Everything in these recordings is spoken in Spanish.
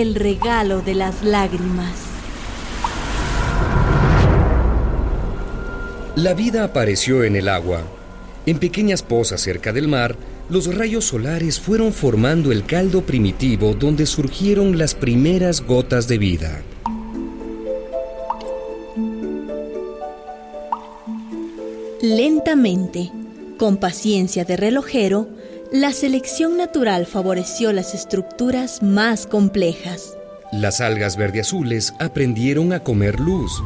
el regalo de las lágrimas. La vida apareció en el agua. En pequeñas pozas cerca del mar, los rayos solares fueron formando el caldo primitivo donde surgieron las primeras gotas de vida. Lentamente, con paciencia de relojero, la selección natural favoreció las estructuras más complejas. Las algas verde-azules aprendieron a comer luz.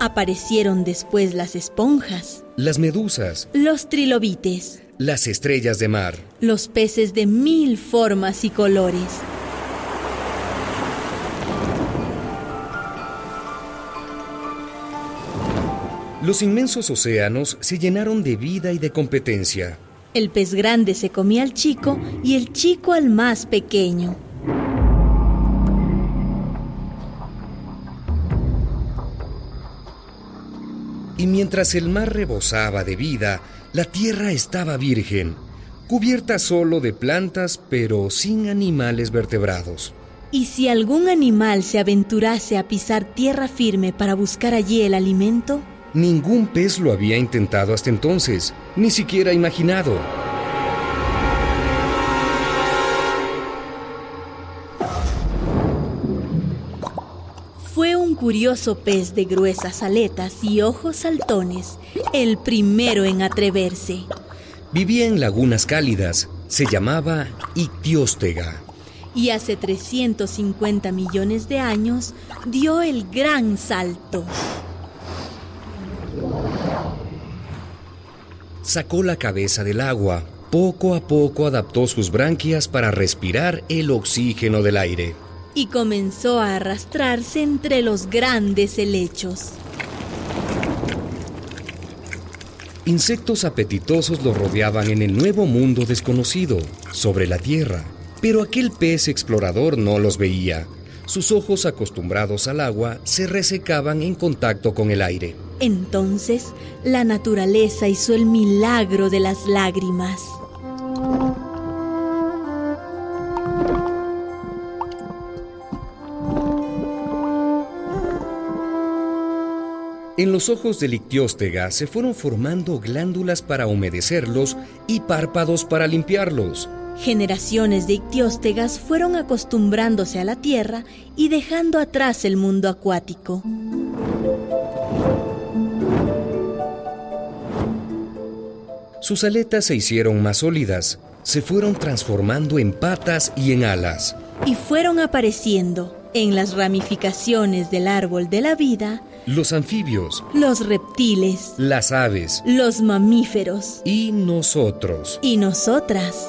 Aparecieron después las esponjas, Las medusas, los trilobites, las estrellas de mar, los peces de mil formas y colores. Los inmensos océanos se llenaron de vida y de competencia. El pez grande se comía al chico y el chico al más pequeño. Y mientras el mar rebosaba de vida, la tierra estaba virgen, cubierta solo de plantas pero sin animales vertebrados. Y si algún animal se aventurase a pisar tierra firme para buscar allí el alimento, Ningún pez lo había intentado hasta entonces, ni siquiera imaginado. fue un curioso pez de gruesas aletas y ojos saltones, el primero en atreverse. Vivía en lagunas cálidas, se llamaba Ictióstega. Y hace 350 millones de años dio el gran salto. Sacó la cabeza del agua, poco a poco adaptó sus branquias para respirar el oxígeno del aire. y comenzó a arrastrarse entre los grandes helechos. Insectos apetitosos lo rodeaban en el nuevo mundo desconocido, sobre la tierra. Pero aquel pez explorador no los veía. Sus ojos acostumbrados al agua se resecaban en contacto con el aire. Entonces, la naturaleza hizo el milagro de las lágrimas. En los ojos del ictióstega se fueron formando glándulas para humedecerlos y párpados para limpiarlos. Generaciones de ictióstegas fueron acostumbrándose a la tierra y dejando atrás el mundo acuático. Sus aletas se hicieron más sólidas, se fueron transformando en patas y en alas. Y fueron apareciendo en las ramificaciones del árbol de la vida Los anfibios, los reptiles, las aves los mamíferos y nosotros. y nosotras.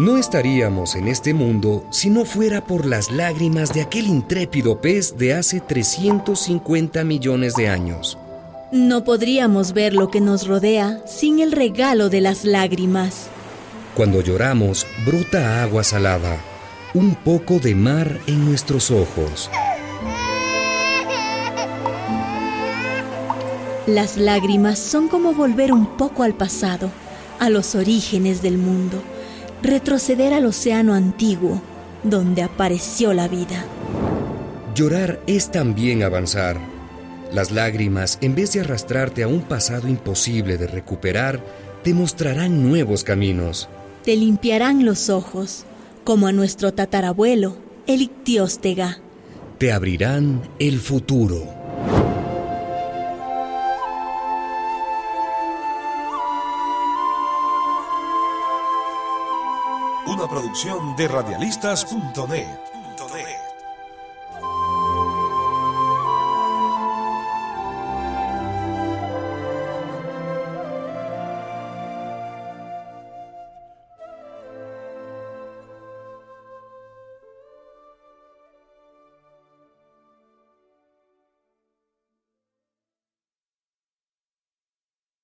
No estaríamos en este mundo si no fuera por las lágrimas de aquel intrépido pez de hace 350 millones de años. No podríamos ver lo que nos rodea sin el regalo de las lágrimas. Cuando lloramos, brota agua salada, un poco de mar en nuestros ojos. Las lágrimas son como volver un poco al pasado, a los orígenes del mundo, retroceder al océano antiguo, donde apareció la vida. Llorar es también avanzar. Las lágrimas, en vez de arrastrarte a un pasado imposible de recuperar, te mostrarán nuevos caminos. Te limpiarán los ojos, como a nuestro tatarabuelo, el Ictióstega. Te abrirán el futuro. Una producción de radialistas.net.